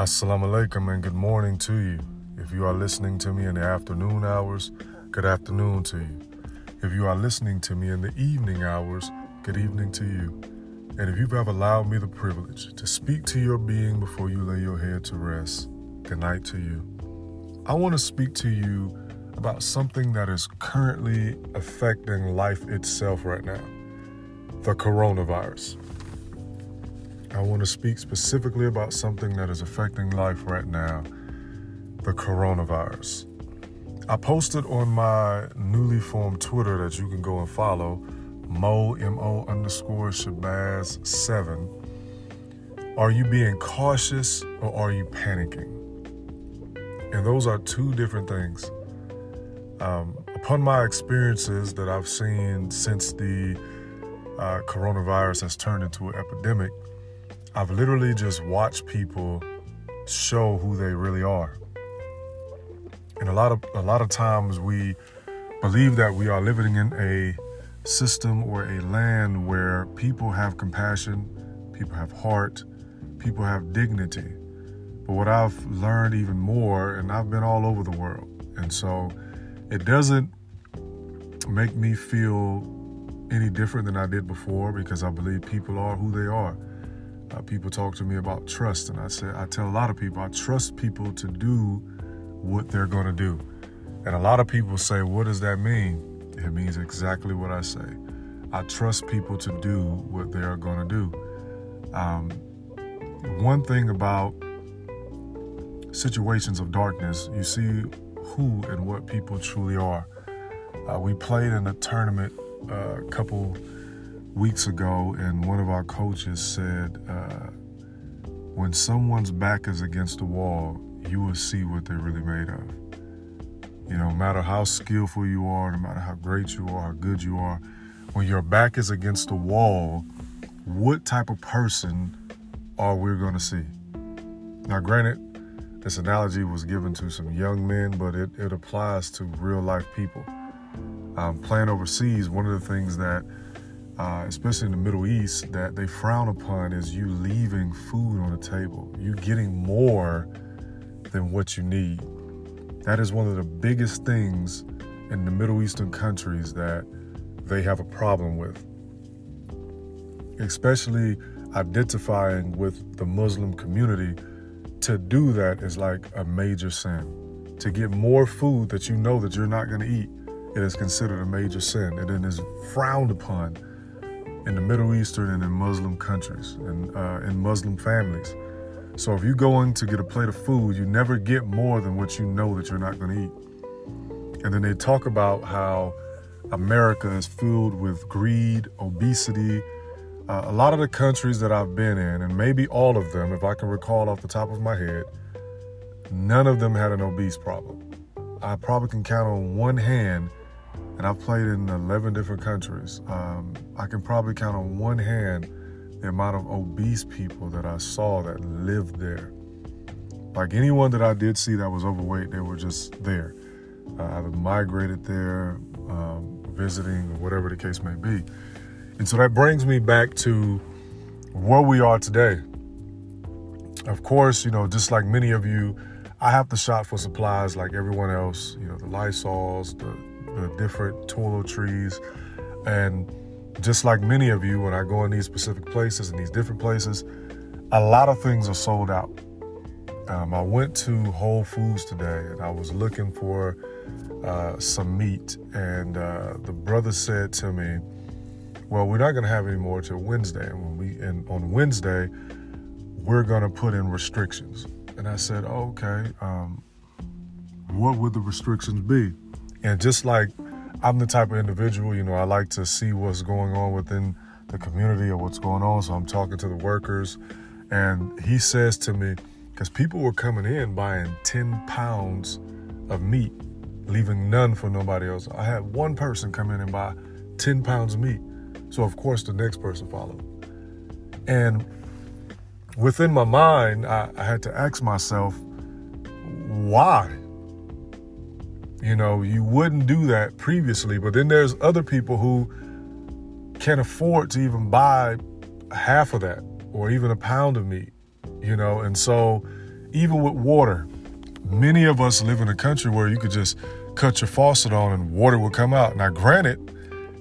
Assalamu alaikum and good morning to you. If you are listening to me in the afternoon hours, good afternoon to you. If you are listening to me in the evening hours, good evening to you. And if you've ever allowed me the privilege to speak to your being before you lay your head to rest, good night to you. I want to speak to you about something that is currently affecting life itself right now the coronavirus. I want to speak specifically about something that is affecting life right now the coronavirus. I posted on my newly formed Twitter that you can go and follow Mo M-O underscore Shabazz 7. Are you being cautious or are you panicking? And those are two different things. Um, upon my experiences that I've seen since the uh, coronavirus has turned into an epidemic, I've literally just watched people show who they really are. And a lot of a lot of times we believe that we are living in a system or a land where people have compassion, people have heart, people have dignity. But what I've learned even more, and I've been all over the world, and so it doesn't make me feel any different than I did before because I believe people are who they are. Uh, people talk to me about trust, and I say I tell a lot of people I trust people to do what they're going to do. And a lot of people say, What does that mean? It means exactly what I say. I trust people to do what they are going to do. Um, one thing about situations of darkness, you see who and what people truly are. Uh, we played in a tournament uh, a couple weeks ago, and one of our coaches said, uh, When someone's back is against the wall, you will see what they're really made of. You know, no matter how skillful you are, no matter how great you are, how good you are, when your back is against the wall, what type of person are we going to see? Now, granted, this analogy was given to some young men, but it, it applies to real life people. Um, playing overseas, one of the things that, uh, especially in the Middle East, that they frown upon is you leaving food on the table, you getting more than what you need. That is one of the biggest things in the Middle Eastern countries that they have a problem with. Especially identifying with the Muslim community, to do that is like a major sin. To get more food that you know that you're not going to eat, it is considered a major sin. and it is frowned upon in the Middle Eastern and in Muslim countries and uh, in Muslim families. So if you're going to get a plate of food, you never get more than what you know that you're not going to eat. And then they talk about how America is filled with greed, obesity. Uh, a lot of the countries that I've been in, and maybe all of them, if I can recall off the top of my head, none of them had an obese problem. I probably can count on one hand, and I've played in 11 different countries. Um, I can probably count on one hand the amount of obese people that I saw that lived there. Like anyone that I did see that was overweight, they were just there. Uh, either migrated there, um, visiting, or whatever the case may be. And so that brings me back to where we are today. Of course, you know, just like many of you, I have to shop for supplies like everyone else, you know, the Lysols, the, the different trees, and just like many of you, when I go in these specific places and these different places, a lot of things are sold out. Um, I went to Whole Foods today and I was looking for uh, some meat, and uh, the brother said to me, "Well, we're not going to have any more till Wednesday, and when we and on Wednesday, we're going to put in restrictions." And I said, oh, "Okay, um, what would the restrictions be?" And just like I'm the type of individual, you know, I like to see what's going on within the community or what's going on. So I'm talking to the workers, and he says to me, because people were coming in buying 10 pounds of meat, leaving none for nobody else. I had one person come in and buy 10 pounds of meat. So, of course, the next person followed. And within my mind, I, I had to ask myself, why? You know, you wouldn't do that previously, but then there's other people who can't afford to even buy half of that or even a pound of meat, you know, and so even with water, many of us live in a country where you could just cut your faucet on and water will come out. Now, granted,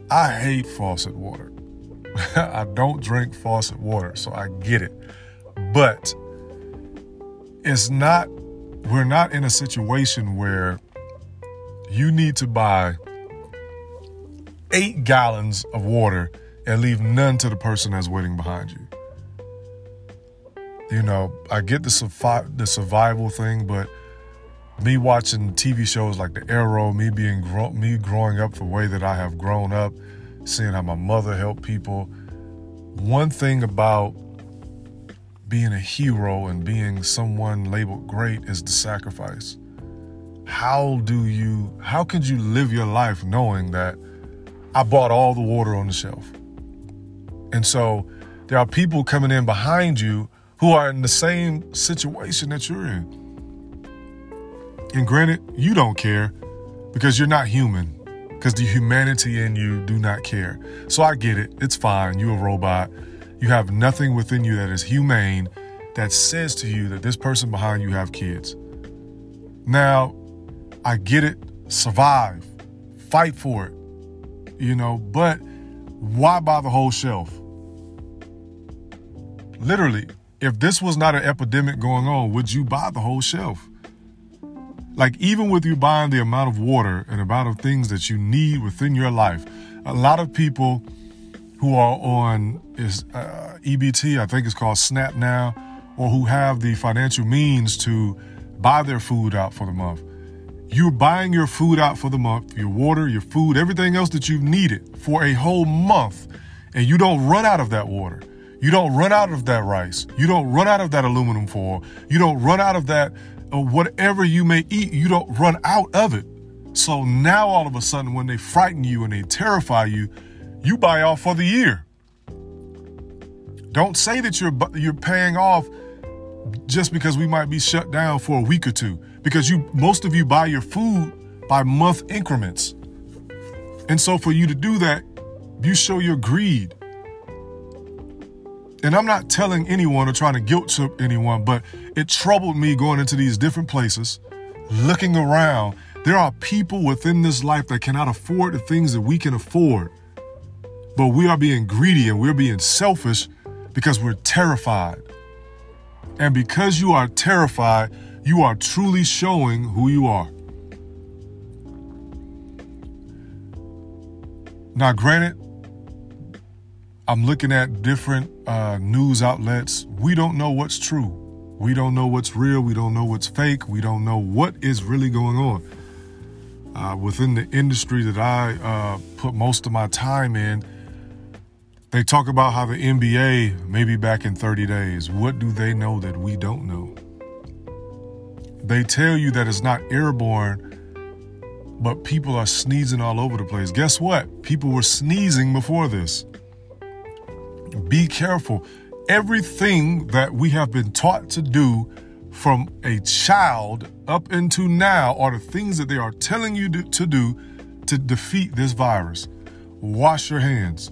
I hate faucet water. I don't drink faucet water, so I get it. But it's not, we're not in a situation where you need to buy eight gallons of water and leave none to the person that's waiting behind you. You know, I get the, survi- the survival thing, but me watching TV shows like The Arrow, me being gro- me growing up the way that I have grown up, seeing how my mother helped people. One thing about being a hero and being someone labeled great is the sacrifice. How do you how could you live your life knowing that I bought all the water on the shelf? And so there are people coming in behind you who are in the same situation that you're in. And granted, you don't care because you're not human, because the humanity in you do not care. So I get it. It's fine. You're a robot. You have nothing within you that is humane that says to you that this person behind you have kids. Now, I get it. Survive. Fight for it. You know, but why buy the whole shelf? Literally, if this was not an epidemic going on, would you buy the whole shelf? Like, even with you buying the amount of water and amount of things that you need within your life, a lot of people who are on is uh, EBT, I think it's called SNAP now, or who have the financial means to buy their food out for the month. You're buying your food out for the month, your water, your food, everything else that you've needed for a whole month, and you don't run out of that water. You don't run out of that rice. You don't run out of that aluminum foil. You don't run out of that uh, whatever you may eat. You don't run out of it. So now all of a sudden, when they frighten you and they terrify you, you buy off for the year. Don't say that you're you're paying off just because we might be shut down for a week or two because you most of you buy your food by month increments. And so for you to do that, you show your greed. And I'm not telling anyone or trying to guilt trip anyone, but it troubled me going into these different places, looking around. There are people within this life that cannot afford the things that we can afford. But we are being greedy and we're being selfish because we're terrified. And because you are terrified, you are truly showing who you are. Now, granted, I'm looking at different uh, news outlets. We don't know what's true. We don't know what's real. We don't know what's fake. We don't know what is really going on. Uh, within the industry that I uh, put most of my time in, they talk about how the NBA may be back in 30 days. What do they know that we don't know? They tell you that it's not airborne, but people are sneezing all over the place. Guess what? People were sneezing before this. Be careful. Everything that we have been taught to do from a child up into now are the things that they are telling you to do to defeat this virus. Wash your hands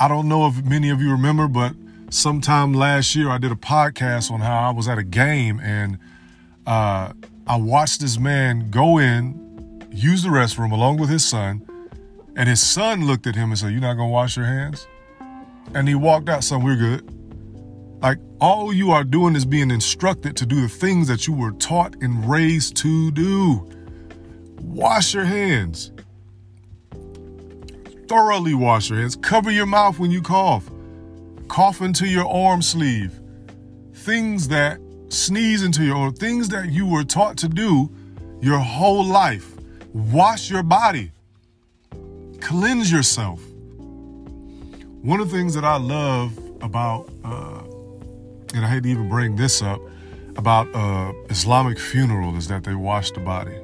I don't know if many of you remember, but sometime last year I did a podcast on how I was at a game and uh, I watched this man go in, use the restroom along with his son, and his son looked at him and said, You're not gonna wash your hands? And he walked out, son, we're good. Like all you are doing is being instructed to do the things that you were taught and raised to do. Wash your hands thoroughly wash your hands. Cover your mouth when you cough. Cough into your arm sleeve. Things that sneeze into your arm, things that you were taught to do your whole life. Wash your body. Cleanse yourself. One of the things that I love about, uh, and I hate to even bring this up, about uh, Islamic funeral is that they wash the body.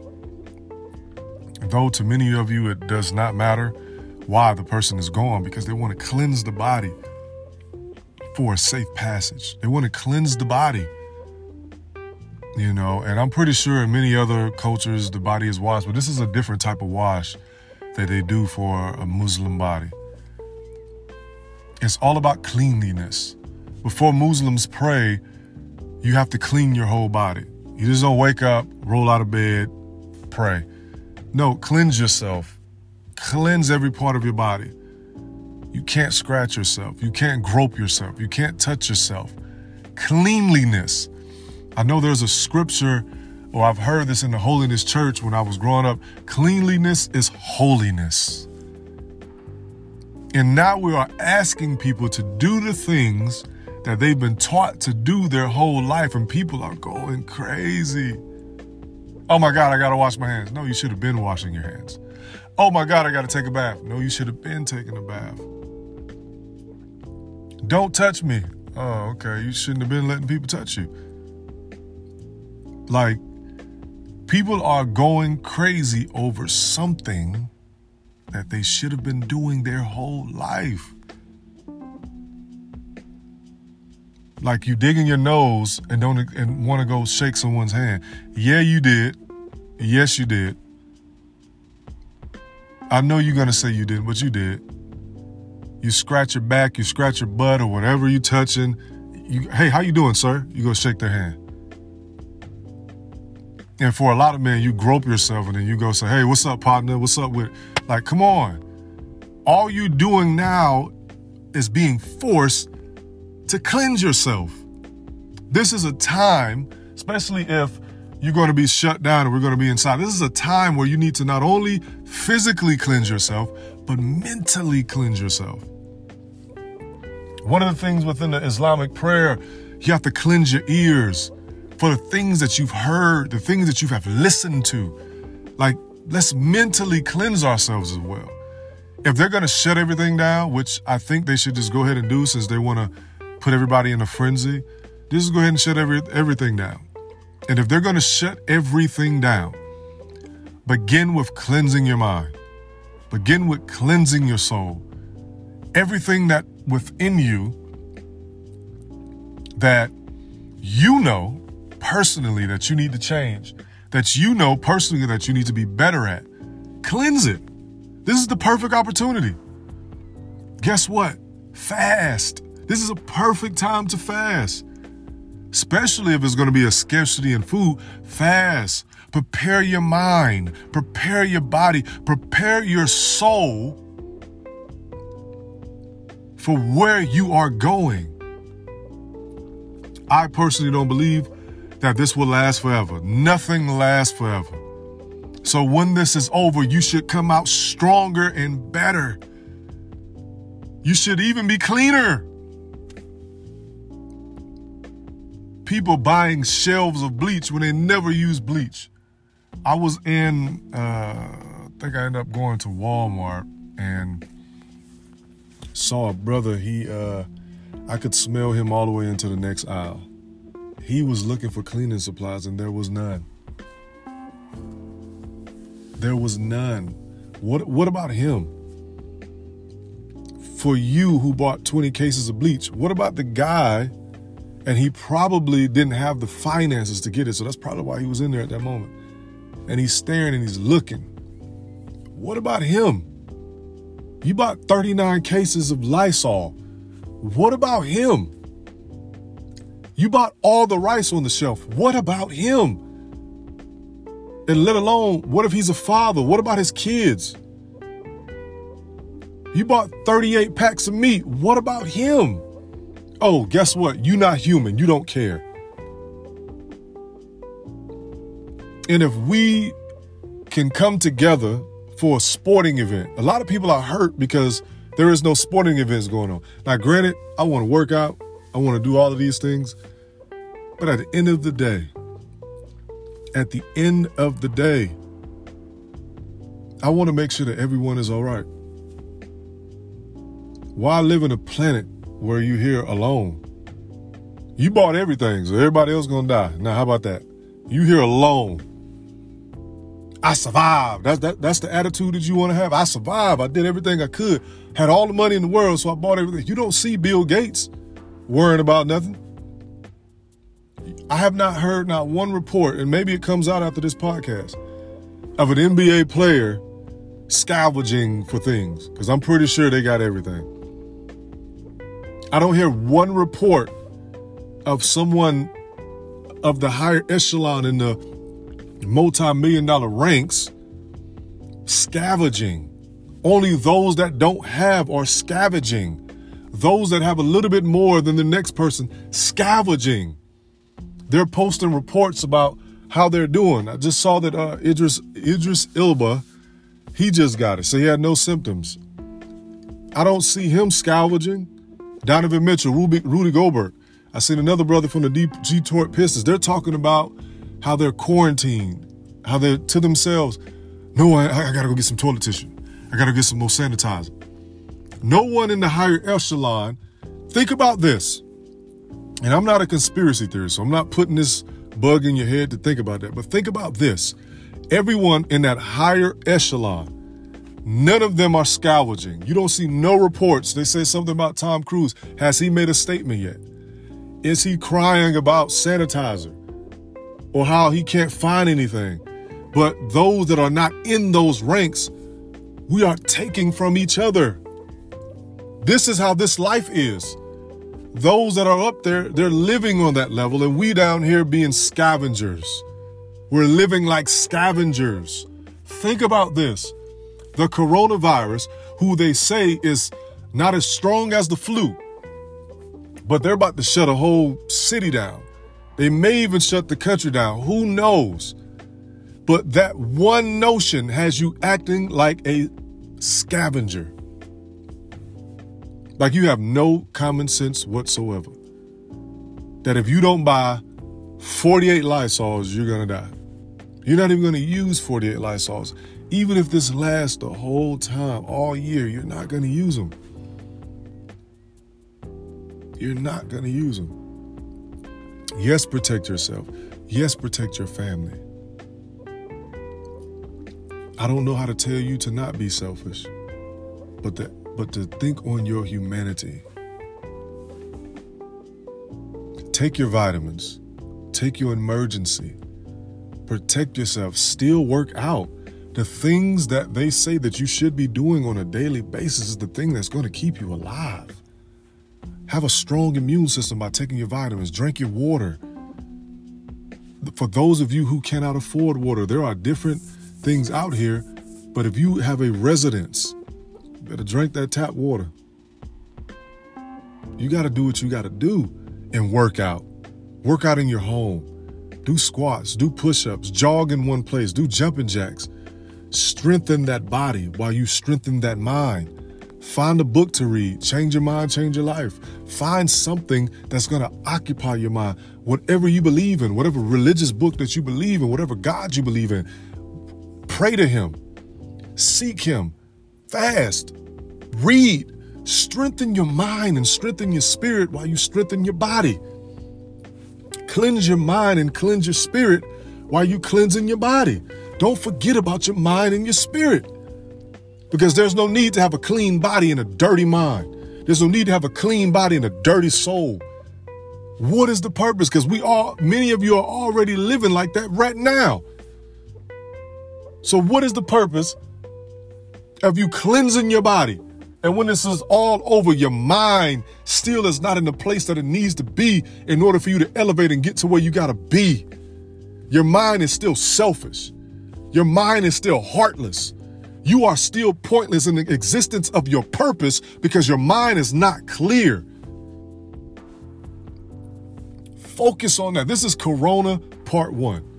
Though to many of you it does not matter, why the person is gone because they want to cleanse the body for a safe passage. They want to cleanse the body. You know, and I'm pretty sure in many other cultures the body is washed, but this is a different type of wash that they do for a Muslim body. It's all about cleanliness. Before Muslims pray, you have to clean your whole body. You just don't wake up, roll out of bed, pray. No, cleanse yourself. Cleanse every part of your body. You can't scratch yourself. You can't grope yourself. You can't touch yourself. Cleanliness. I know there's a scripture, or I've heard this in the Holiness Church when I was growing up. Cleanliness is holiness. And now we are asking people to do the things that they've been taught to do their whole life, and people are going crazy. Oh my God, I gotta wash my hands. No, you should have been washing your hands. Oh my God, I gotta take a bath. No, you should have been taking a bath. Don't touch me. Oh, okay. You shouldn't have been letting people touch you. Like, people are going crazy over something that they should have been doing their whole life. Like you digging your nose and don't and want to go shake someone's hand. Yeah, you did. Yes, you did. I know you're gonna say you didn't, but you did you scratch your back, you scratch your butt, or whatever you touching. You, hey, how you doing, sir? You go shake their hand. And for a lot of men, you grope yourself and then you go say, hey, what's up, partner? What's up with like, come on. All you doing now is being forced to cleanse yourself. This is a time, especially if you're going to be shut down and we're going to be inside. This is a time where you need to not only physically cleanse yourself, but mentally cleanse yourself. One of the things within the Islamic prayer, you have to cleanse your ears for the things that you've heard, the things that you have listened to. Like, let's mentally cleanse ourselves as well. If they're going to shut everything down, which I think they should just go ahead and do since they want to put everybody in a frenzy, just go ahead and shut every, everything down. And if they're going to shut everything down, begin with cleansing your mind, begin with cleansing your soul. Everything that within you that you know personally that you need to change, that you know personally that you need to be better at. Cleanse it. This is the perfect opportunity. Guess what? Fast. This is a perfect time to fast. Especially if it's going to be a scarcity in food, fast. Prepare your mind, prepare your body, prepare your soul for where you are going. I personally don't believe that this will last forever. Nothing lasts forever. So when this is over, you should come out stronger and better. You should even be cleaner. People buying shelves of bleach when they never use bleach. I was in, uh, I think I ended up going to Walmart and saw a brother. He, uh, I could smell him all the way into the next aisle. He was looking for cleaning supplies, and there was none. There was none. What What about him? For you who bought 20 cases of bleach, what about the guy? And he probably didn't have the finances to get it, so that's probably why he was in there at that moment. And he's staring and he's looking. What about him? You bought 39 cases of Lysol. What about him? You bought all the rice on the shelf. What about him? And let alone, what if he's a father? What about his kids? You bought 38 packs of meat. What about him? Oh, guess what? You're not human. You don't care. And if we can come together for a sporting event. A lot of people are hurt because there is no sporting events going on. Now, granted, I want to work out, I want to do all of these things, but at the end of the day, at the end of the day, I want to make sure that everyone is all right. Why live in a planet where you here alone? You bought everything, so everybody else gonna die. Now, how about that? You here alone. I survived. That's that, that's the attitude that you want to have. I survived. I did everything I could. Had all the money in the world, so I bought everything. You don't see Bill Gates worrying about nothing. I have not heard not one report, and maybe it comes out after this podcast, of an NBA player scavenging for things, because I'm pretty sure they got everything. I don't hear one report of someone of the higher echelon in the multi-million dollar ranks scavenging. Only those that don't have are scavenging. Those that have a little bit more than the next person scavenging. They're posting reports about how they're doing. I just saw that uh, Idris Idris Elba, he just got it, so he had no symptoms. I don't see him scavenging. Donovan Mitchell, Ruby, Rudy Gobert. I seen another brother from the Detroit Pistons. They're talking about how they're quarantined, how they're to themselves. No, I, I gotta go get some toilet tissue. I gotta get some more sanitizer. No one in the higher echelon. Think about this. And I'm not a conspiracy theorist, so I'm not putting this bug in your head to think about that. But think about this. Everyone in that higher echelon, none of them are scavenging. You don't see no reports. They say something about Tom Cruise. Has he made a statement yet? Is he crying about sanitizer or how he can't find anything? But those that are not in those ranks, we are taking from each other. This is how this life is. Those that are up there, they're living on that level, and we down here being scavengers. We're living like scavengers. Think about this the coronavirus, who they say is not as strong as the flu, but they're about to shut a whole city down. They may even shut the country down. Who knows? But that one notion has you acting like a scavenger. Like you have no common sense whatsoever. That if you don't buy 48 Lysols, you're gonna die. You're not even gonna use 48 Lysols. Even if this lasts the whole time, all year, you're not gonna use them. You're not gonna use them. Yes, protect yourself. Yes, protect your family. I don't know how to tell you to not be selfish, but but to think on your humanity. Take your vitamins, take your Emergen-C, protect yourself, still work out. The things that they say that you should be doing on a daily basis is the thing that's going to keep you alive. Have a strong immune system by taking your vitamins, drink your water. For those of you who cannot afford water, there are different things out here, but if you have a residence Better drink that tap water. You got to do what you got to do and work out. Work out in your home. Do squats, do push ups, jog in one place, do jumping jacks. Strengthen that body while you strengthen that mind. Find a book to read. Change your mind, change your life. Find something that's going to occupy your mind. Whatever you believe in, whatever religious book that you believe in, whatever God you believe in, pray to Him. Seek Him fast, read, strengthen your mind and strengthen your spirit while you strengthen your body. Cleanse your mind and cleanse your spirit while you cleansing your body. Don't forget about your mind and your spirit. Because there's no need to have a clean body and a dirty mind. There's no need to have a clean body and a dirty soul. What is the purpose? Because we all, many of you are already living like that right now. So, what is the purpose of you cleansing your body. And when this is all over, your mind still is not in the place that it needs to be in order for you to elevate and get to where you got to be. Your mind is still selfish. Your mind is still heartless. You are still pointless in the existence of your purpose because your mind is not clear. Focus on that. This is Corona Part 1.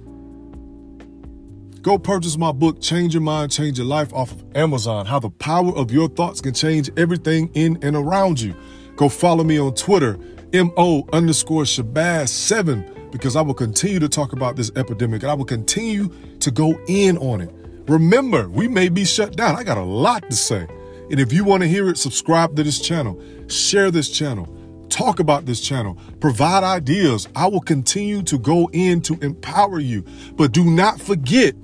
Go purchase my book, Change Your Mind, Change Your Life, off of Amazon. How the power of your thoughts can change everything in and around you. Go follow me on Twitter, MO underscore Shabazz7, because I will continue to talk about this epidemic and I will continue to go in on it. Remember, we may be shut down. I got a lot to say. And if you want to hear it, subscribe to this channel, share this channel, talk about this channel, provide ideas. I will continue to go in to empower you. But do not forget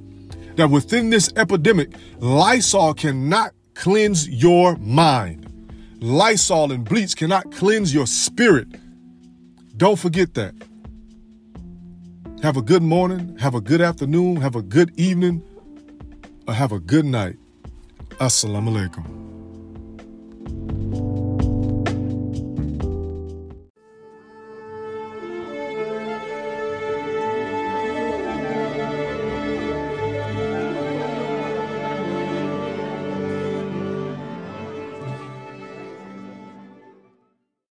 that within this epidemic, Lysol cannot cleanse your mind. Lysol and bleach cannot cleanse your spirit. Don't forget that. Have a good morning, have a good afternoon, have a good evening, or have a good night. Assalamu alaikum.